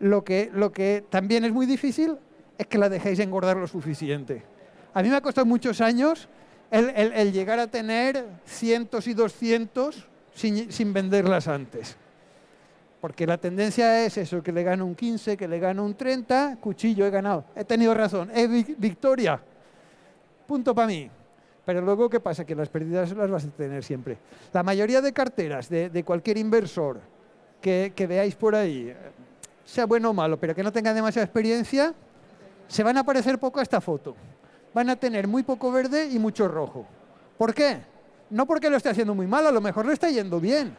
S2: Lo que, también es muy difícil es que la dejéis engordar lo suficiente. A mí me ha costado muchos años el, llegar a tener cientos y doscientos sin venderlas antes. Porque la tendencia es eso, que le gano un 15, que le gano un 30, cuchillo, he ganado. He tenido razón, es victoria. Punto para mí. Pero luego, ¿qué pasa? Que las pérdidas las vas a tener siempre. La mayoría de carteras de, cualquier inversor que, que, veáis por ahí, sea bueno o malo, pero que no tenga demasiada experiencia, se van a parecer poco a esta foto. Van a tener muy poco verde y mucho rojo. ¿Por qué? No porque lo esté haciendo muy mal, a lo mejor le está yendo bien,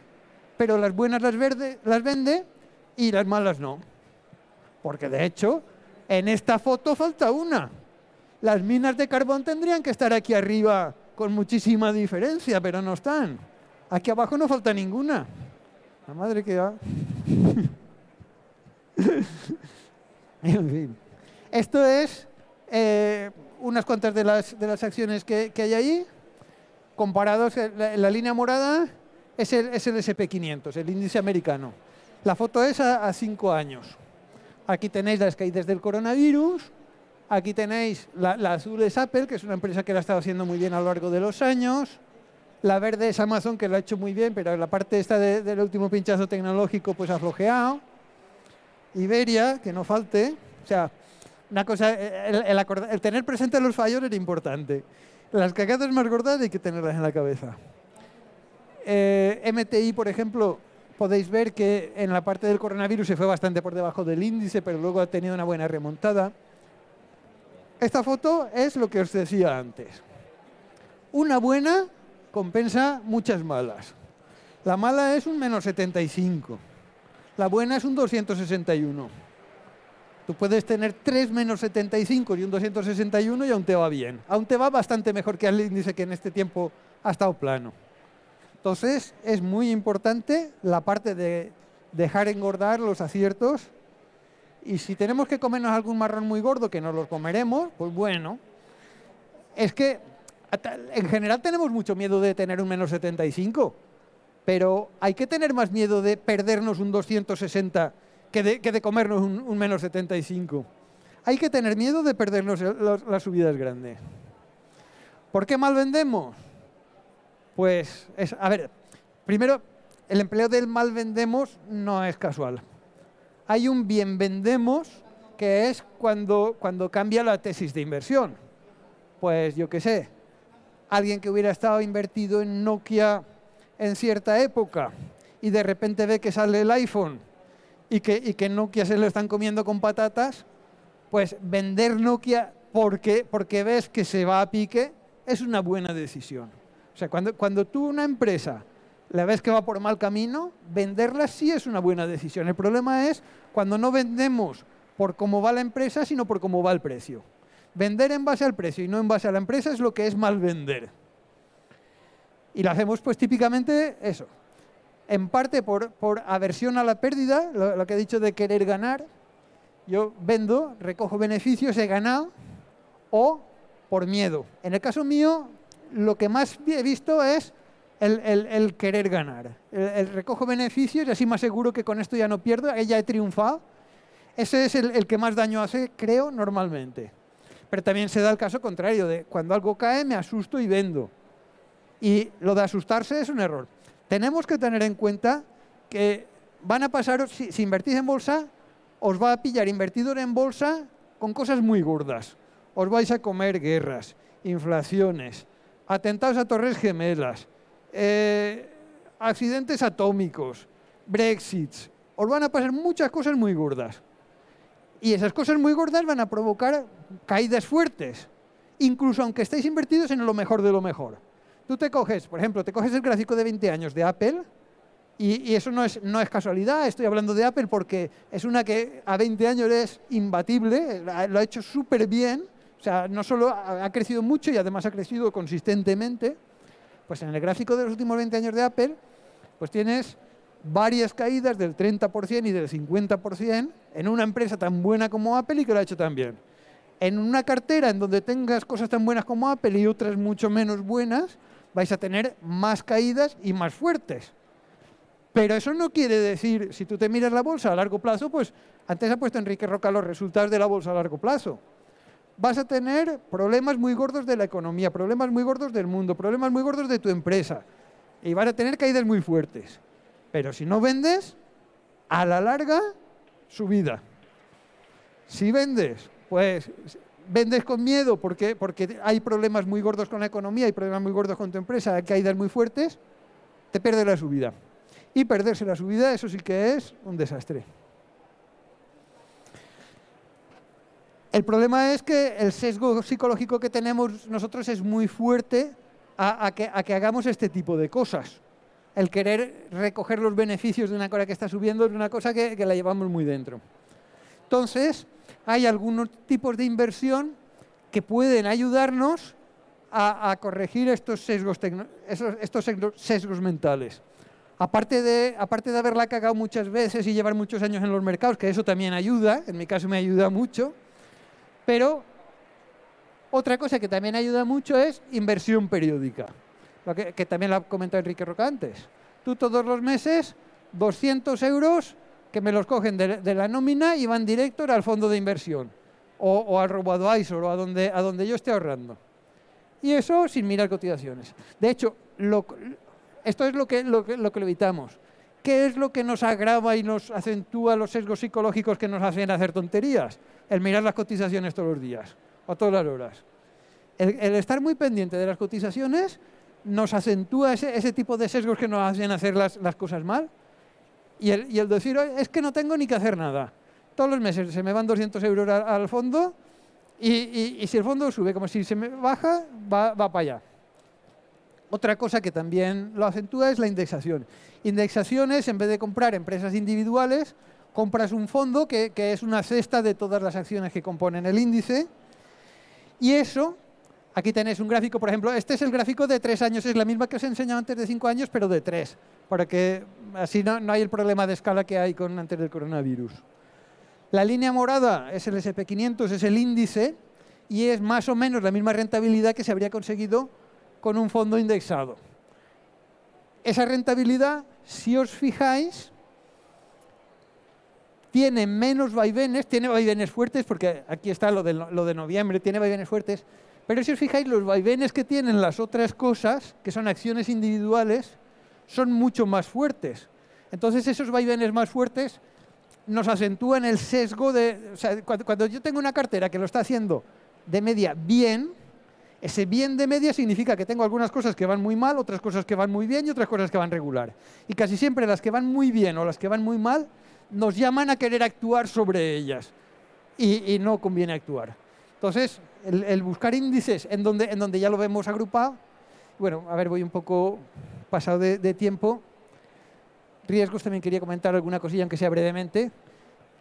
S2: pero las buenas las, verde, las vende y las malas no. Porque de hecho, en esta foto falta una. Las minas de carbón tendrían que estar aquí arriba con muchísima diferencia, pero no están. Aquí abajo no falta ninguna. La madre que va. en fin. Esto es eh, unas cuantas de las, de las acciones que, que hay ahí. Comparados, la, la, línea morada es el, es el SP500, el índice americano. La foto es a, cinco años. Aquí tenéis las caídas del coronavirus, Aquí tenéis la, la, azul es Apple, que es una empresa que lo ha estado haciendo muy bien a lo largo de los años. La verde es Amazon, que lo ha hecho muy bien, pero la parte esta de, del último pinchazo tecnológico pues ha flojeado. Iberia, que no falte. O sea, una cosa, el, el, el tener presente los fallos era importante. Las cagadas más gordas hay que tenerlas en la cabeza. Eh, MTI, por ejemplo, podéis ver que en la parte del coronavirus se fue bastante por debajo del índice, pero luego ha tenido una buena remontada. Esta foto es lo que os decía antes. Una buena compensa muchas malas. La mala es un menos 75. La buena es un 261. Tú puedes tener tres menos 75 y un 261 y aún te va bien. Aún te va bastante mejor que el índice que en este tiempo ha estado plano. Entonces es muy importante la parte de dejar engordar los aciertos y si tenemos que comernos algún marrón muy gordo, que nos lo comeremos, pues bueno. Es que en general tenemos mucho miedo de tener un menos 75, pero hay que tener más miedo de perdernos un 260 que de, que de comernos un, un, menos 75. Hay que tener miedo de perdernos las subidas grandes. ¿Por qué mal vendemos? Pues, es, a ver, primero, el empleo del mal vendemos no es casual hay un bien vendemos que es cuando, cuando cambia la tesis de inversión. Pues yo qué sé, alguien que hubiera estado invertido en Nokia en cierta época y de repente ve que sale el iPhone y que, y que Nokia se lo están comiendo con patatas, pues vender Nokia porque, porque ves que se va a pique es una buena decisión. O sea, cuando, cuando tú una empresa la ves que va por mal camino, venderla sí es una buena decisión. El problema es cuando no vendemos por cómo va la empresa, sino por cómo va el precio. Vender en base al precio y no en base a la empresa es lo que es mal vender. Y lo hacemos pues típicamente eso. En parte por, por aversión a la pérdida, lo, lo que he dicho de querer ganar. Yo vendo, recojo beneficios, he ganado, o por miedo. En el caso mío, lo que más he visto es el, el, el querer ganar. El, recojo beneficios y así más seguro que con esto ya no pierdo, ella he triunfado. Ese es el, que más daño hace, creo, normalmente. Pero también se da el caso contrario, de cuando algo cae me asusto y vendo. Y lo de asustarse es un error. Tenemos que tener en cuenta que van a pasar, si, si invertís en bolsa, os va a pillar invertidor en bolsa con cosas muy gordas. Os vais a comer guerras, inflaciones, atentados a torres gemelas, eh, accidentes atómicos, Brexits, os van a pasar muchas cosas muy gordas. Y esas cosas muy gordas van a provocar caídas fuertes, incluso aunque estéis invertidos en lo mejor de lo mejor. Tú te coges, por ejemplo, te coges el gráfico de 20 años de Apple Y, eso no es, no es casualidad, estoy hablando de Apple porque es una que a 20 años es imbatible, lo ha hecho súper bien, o sea, no solo ha crecido mucho y además ha crecido consistentemente, pues en el gráfico de los últimos 20 años de Apple, pues tienes varias caídas del 30% y del 50% en una empresa tan buena como Apple y que lo ha hecho tan bien. En una cartera en donde tengas cosas tan buenas como Apple y otras mucho menos buenas, vais a tener más caídas y más fuertes. Pero eso no quiere decir, si tú te miras la bolsa a largo plazo, pues antes ha puesto Enrique Roca los resultados de la bolsa a largo plazo. Vas a tener problemas muy gordos de la economía, problemas muy gordos del mundo, problemas muy gordos de tu empresa. Y van a tener caídas muy fuertes. Pero si no vendes, a la larga, subida. Si vendes, pues vendes con miedo porque, porque hay problemas muy gordos con la economía, hay problemas muy gordos con tu empresa, hay caídas muy fuertes, te pierdes la subida. Y perderse la subida, eso sí que es un desastre. El problema es que el sesgo psicológico que tenemos nosotros es muy fuerte a, que, hagamos este tipo de cosas. El querer recoger los beneficios de una cosa que está subiendo es una cosa que, la llevamos muy dentro. Entonces, hay algunos tipos de inversión que pueden ayudarnos a, corregir estos sesgos, estos sesgos mentales. Aparte de, aparte de haberla cagado muchas veces y llevar muchos años en los mercados, que eso también ayuda, en mi caso me ayuda mucho, pero otra cosa que también ayuda mucho es inversión periódica, que, también lo ha comentado Enrique Roca antes. Tú todos los meses, 200 euros que me los cogen de, la nómina y van directo al fondo de inversión o, o al RoboAdvisor o a donde, a donde yo esté ahorrando. Y eso sin mirar cotizaciones. De hecho, lo, esto es lo que, lo, que, evitamos. ¿Qué es lo que nos agrava y nos acentúa los sesgos psicológicos que nos hacen hacer tonterías? El mirar las cotizaciones todos los días o todas las horas. El, estar muy pendiente de las cotizaciones nos acentúa ese, tipo de sesgos que nos hacen hacer las, cosas mal. Y el, decir, es que no tengo ni que hacer nada. Todos los meses se me van 200 euros al, fondo y, si el fondo sube como si se me baja, va, va para allá. Otra cosa que también lo acentúa es la indexación. Indexación es, en vez de comprar empresas individuales, compras un fondo que, es una cesta de todas las acciones que componen el índice. Y eso, aquí tenéis un gráfico, por ejemplo, este es el gráfico de tres años, es la misma que os he enseñado antes de cinco años, pero de tres, para que así no, no hay el problema de escala que hay con antes del coronavirus. La línea morada es el SP500, es el índice, y es más o menos la misma rentabilidad que se habría conseguido con un fondo indexado. Esa rentabilidad, si os fijáis, tiene menos vaivenes, tiene vaivenes fuertes, porque aquí está lo de, lo de noviembre, tiene vaivenes fuertes, pero si os fijáis, los vaivenes que tienen las otras cosas, que son acciones individuales, son mucho más fuertes. Entonces esos vaivenes más fuertes nos acentúan el sesgo de... O sea, cuando yo tengo una cartera que lo está haciendo de media bien, ese bien de media significa que tengo algunas cosas que van muy mal, otras cosas que van muy bien y otras cosas que van regular. Y casi siempre las que van muy bien o las que van muy mal nos llaman a querer actuar sobre ellas. Y, no conviene actuar. Entonces, el, buscar índices en donde, en donde ya lo vemos agrupado, bueno, a ver, voy un poco pasado de, de tiempo. Riesgos también quería comentar alguna cosilla, aunque sea brevemente.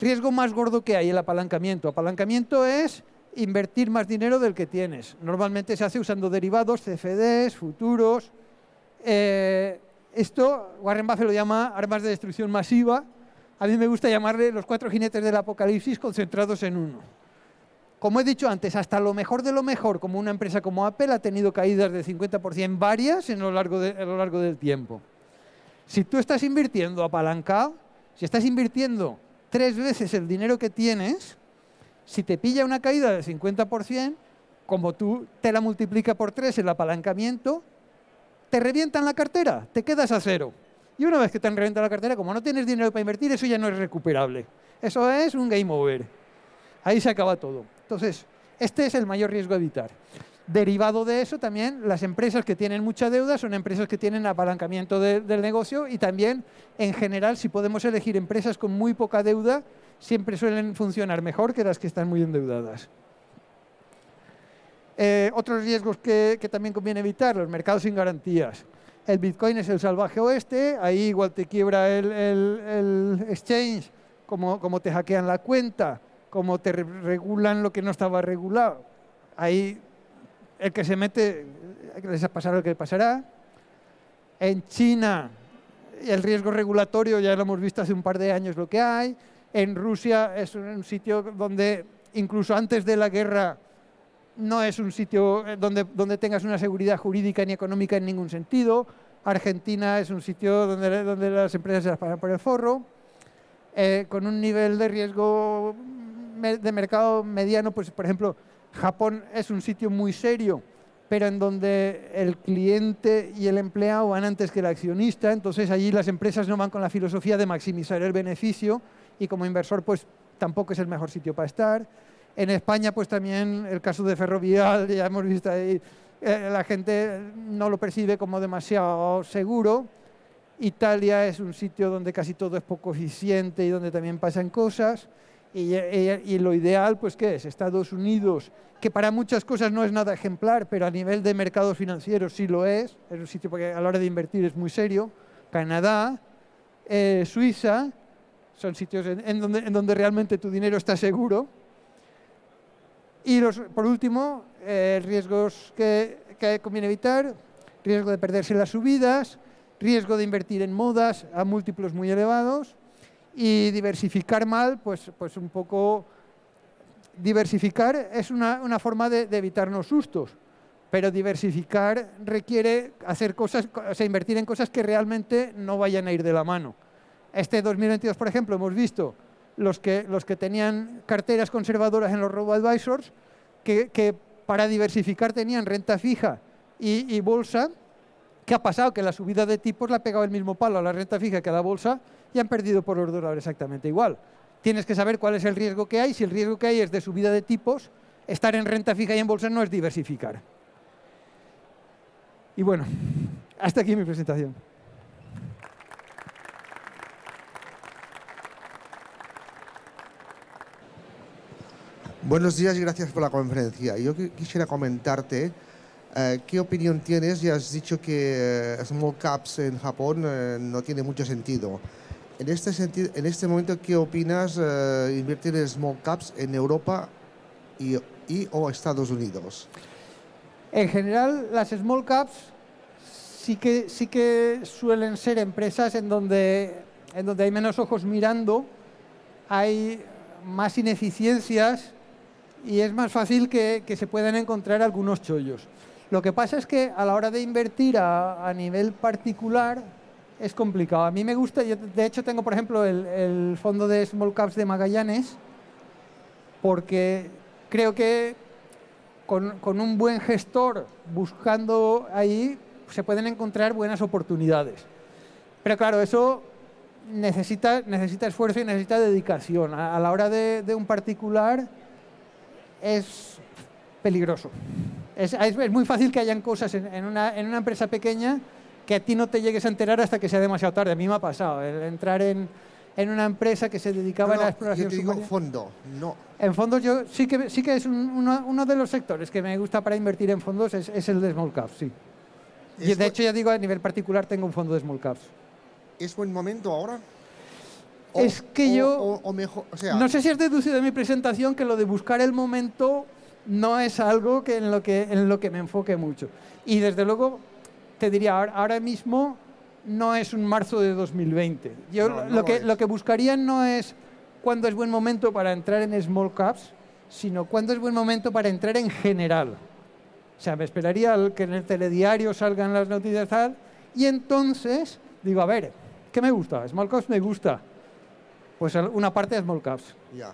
S2: Riesgo más gordo que hay, el apalancamiento. Apalancamiento es invertir más dinero del que tienes. Normalmente se hace usando derivados, CFDs, futuros. Eh, esto Warren Buffett lo llama armas de destrucción masiva. A mí me gusta llamarle los cuatro jinetes del apocalipsis concentrados en uno. Como he dicho antes, hasta lo mejor de lo mejor, como una empresa como Apple, ha tenido caídas de 50% varias en lo largo, a lo largo del tiempo. Si tú estás invirtiendo apalancado, si estás invirtiendo tres veces el dinero que tienes, si te pilla una caída del 50%, como tú te la multiplica por 3 el apalancamiento, te revientan la cartera, te quedas a cero. Y una vez que te han reventado la cartera, como no tienes dinero para invertir, eso ya no es recuperable. Eso es un game over. Ahí se acaba todo. Entonces, este es el mayor riesgo a evitar. Derivado de eso también, las empresas que tienen mucha deuda son empresas que tienen apalancamiento del negocio y también, en general, si podemos elegir empresas con muy poca deuda, siempre suelen funcionar mejor que las que están muy endeudadas. Eh, otros riesgos que, también conviene evitar, los mercados sin garantías. El Bitcoin es el salvaje oeste, ahí igual te quiebra el, el- el exchange, como, como te hackean la cuenta, como te re- regulan lo que no estaba regulado. Ahí el que se mete, les pasará lo que pasará. En China, el riesgo regulatorio ya lo hemos visto hace un par de años lo que hay. En Rusia es un sitio donde incluso antes de la guerra no es un sitio eh, donde, donde tengas una seguridad jurídica ni económica en ningún sentido. Argentina es un sitio donde, donde las empresas se las pagan por el forro, eh, con un nivel de riesgo me- de mercado mediano, pues por ejemplo, Japón es un sitio muy serio, pero en donde el cliente y el empleado van antes que el accionista, entonces allí las empresas no van con la filosofía de maximizar el beneficio y como inversor pues tampoco es el mejor sitio para estar. En España pues también el caso de Ferrovial, ya hemos visto ahí, eh, la gente no lo percibe como demasiado seguro. Italia es un sitio donde casi todo es poco eficiente y donde también pasan cosas. Y, y- y lo ideal, pues, ¿qué es? Estados Unidos, que para muchas cosas no es nada ejemplar, pero a nivel de mercados financieros sí lo es. Es un sitio porque a la hora de invertir es muy serio. Canadá, eh, Suiza, son sitios en, en donde, en donde realmente tu dinero está seguro. Y los, por último, eh, riesgos que, que conviene evitar, riesgo de perderse las subidas, riesgo de invertir en modas a múltiplos muy elevados y diversificar mal, pues, pues un poco... Diversificar es una, una forma de, de evitarnos sustos, pero diversificar requiere hacer cosas, o sea, invertir en cosas que realmente no vayan a ir de la mano. Este 2022, por ejemplo, hemos visto los que, los que tenían carteras conservadoras en los robo-advisors, que, que para diversificar tenían renta fija y, y bolsa. ¿Qué ha pasado? Que la subida de tipos le ha pegado el mismo palo a la renta fija que a la bolsa y han perdido por los dólares exactamente igual. Tienes que saber cuál es el riesgo que hay. Si el riesgo que hay es de subida de tipos, estar en renta fija y en bolsa no es diversificar. Y bueno, hasta aquí mi presentación.
S3: Buenos días y gracias por la conferencia. Yo qui- quisiera comentarte eh, qué opinión tienes. Ya has dicho que eh, small caps en Japón eh, no tiene mucho sentido. En este, sentido, en este momento, ¿qué opinas invertir en small caps en Europa y, y o Estados Unidos?
S2: En general, las small caps sí que, sí que suelen ser empresas en donde, en donde hay menos ojos mirando, hay más ineficiencias y es más fácil que, se puedan encontrar algunos chollos. Lo que pasa es que a la hora de invertir a, nivel particular es complicado. A mí me gusta, yo de hecho tengo por ejemplo el, fondo de Small Caps de Magallanes, porque creo que con, un buen gestor buscando ahí se pueden encontrar buenas oportunidades. Pero claro, eso necesita, esfuerzo y necesita dedicación. A, la hora de un particular es peligroso. Es, es- es muy fácil que hayan cosas en, en una, en una empresa pequeña que a ti no te llegues a enterar hasta que sea demasiado tarde. A mí me ha pasado el entrar en, en una empresa que se dedicaba
S3: No,
S2: a la exploración
S3: yo te digo
S2: submarina.
S3: fondo, no.
S2: En fondos yo sí que, sí que es un- uno, uno de los sectores que me gusta para invertir en fondos es, es el de small caps, sí. Y
S3: ¿Es,
S2: de hecho ya digo a nivel particular tengo un fondo de small caps.
S3: ¿Es buen momento ahora?
S2: Es que
S3: o-
S2: yo-
S3: O, mejor, o sea,
S2: No sé si has deducido de mi presentación que lo de buscar el momento no es algo que en, lo que, en lo que me enfoque mucho. Y desde luego te diría, ahora, mismo no es un marzo de 2020. Yo
S3: No, no
S2: lo,
S3: lo
S2: que,
S3: es.
S2: lo que buscaría no es cuándo es buen momento para entrar en small caps, sino cuándo es buen momento para entrar en general. O sea, me esperaría al que en el telediario salgan las noticias tal, y entonces digo, a ver, ¿qué me gusta? Small caps me gusta. Pues una parte de small caps.
S3: ya.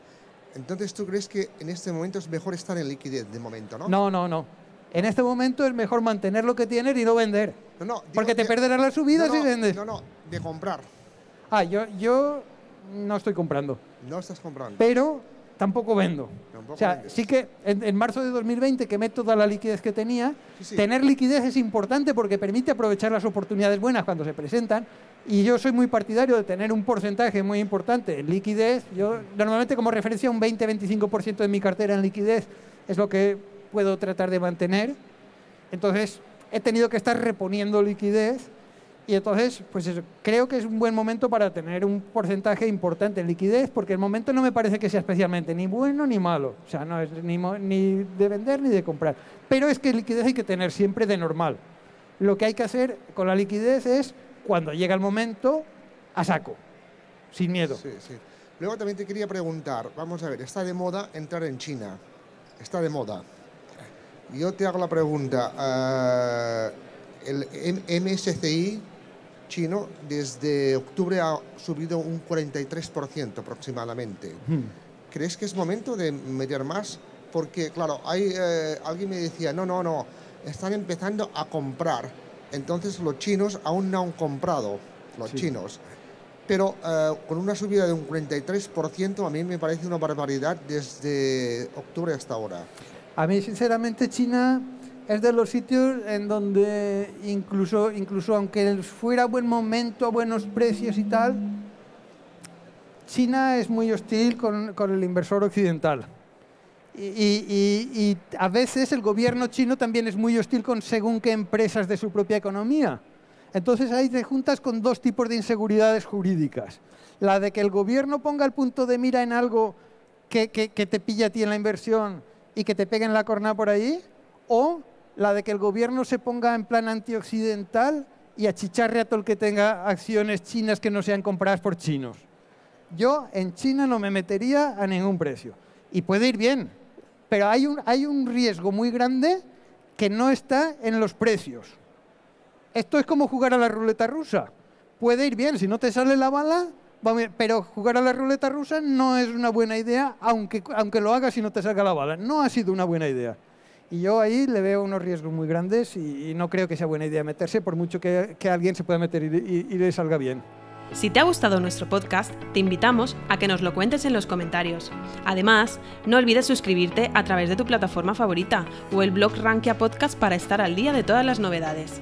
S3: Entonces, ¿tú crees que en este momento es mejor estar en liquidez de momento, no?
S2: No, no, no. En este momento es mejor mantener lo que tienes y no vender.
S3: No, no, digo
S2: Porque te
S3: de-
S2: perderás las subidas
S3: no,
S2: y
S3: no,
S2: vendes.
S3: No, no, de comprar.
S2: Ah, yo, yo no estoy comprando,
S3: No estás comprando.
S2: pero tampoco vendo.
S3: Tampoco
S2: o sea,
S3: vendes.
S2: sí que en, en marzo de 2020 quemé toda la liquidez que tenía.
S3: Sí, sí.
S2: Tener liquidez es importante porque permite aprovechar las oportunidades buenas cuando se presentan. Y yo soy muy partidario de tener un porcentaje muy importante en liquidez. Yo normalmente como referencia un 20-25% de mi cartera en liquidez es lo que puedo tratar de mantener. Entonces he tenido que estar reponiendo liquidez Y entonces, pues eso, creo que es un buen momento para tener un porcentaje importante en liquidez, porque el momento no me parece que sea especialmente ni bueno ni malo. O sea, no es ni, ni de vender ni de comprar. Pero es que liquidez hay que tener siempre de normal. Lo que hay que hacer con la liquidez es, cuando llega el momento, a saco, sin miedo.
S3: Sí, sí. Luego también te quería preguntar, vamos a ver, está de moda entrar en China. Está de moda. Yo te hago la pregunta. eh, el MSCI chino desde octubre ha subido un 43% aproximadamente. ¿Crees que es momento de meter más? Porque, claro, hay, eh, alguien me decía, no, no, no, están empezando a comprar. Entonces los chinos aún no han comprado, los chinos. Pero eh, con una subida de un 43% a mí me parece una barbaridad desde octubre hasta ahora.
S2: A mí, sinceramente, China es de los sitios en donde incluso, incluso aunque fuera buen momento, a buenos precios y tal, China es muy hostil con, con el inversor occidental. Y, a veces el gobierno chino también es muy hostil con según qué empresas de su propia economía. Entonces ahí te juntas con dos tipos de inseguridades jurídicas. La de que el gobierno ponga el punto de mira en algo que, que- que te pilla a ti en la inversión y que te peguen la corna por ahí, o la de que el gobierno se ponga en plan antioccidental y achicharre a todo el que tenga acciones chinas que no sean compradas por chinos. Yo en China no me metería a ningún precio. Y puede ir bien, pero hay un, hay un riesgo muy grande que no está en los precios. Esto es como jugar a la ruleta rusa. Puede ir bien, si no te sale la bala, pero jugar a la ruleta rusa no es una buena idea, aunque, aunque lo hagas y no te salga la bala. No ha sido una buena idea. Y yo ahí le veo unos riesgos muy grandes y, y no creo que sea buena idea meterse, por mucho que, que alguien se pueda meter y, y- y le salga bien.
S1: Si te ha gustado nuestro podcast, te invitamos a que nos lo cuentes en los comentarios. Además, no olvides suscribirte a través de tu plataforma favorita o el blog Rankia Podcast para estar al día de todas las novedades.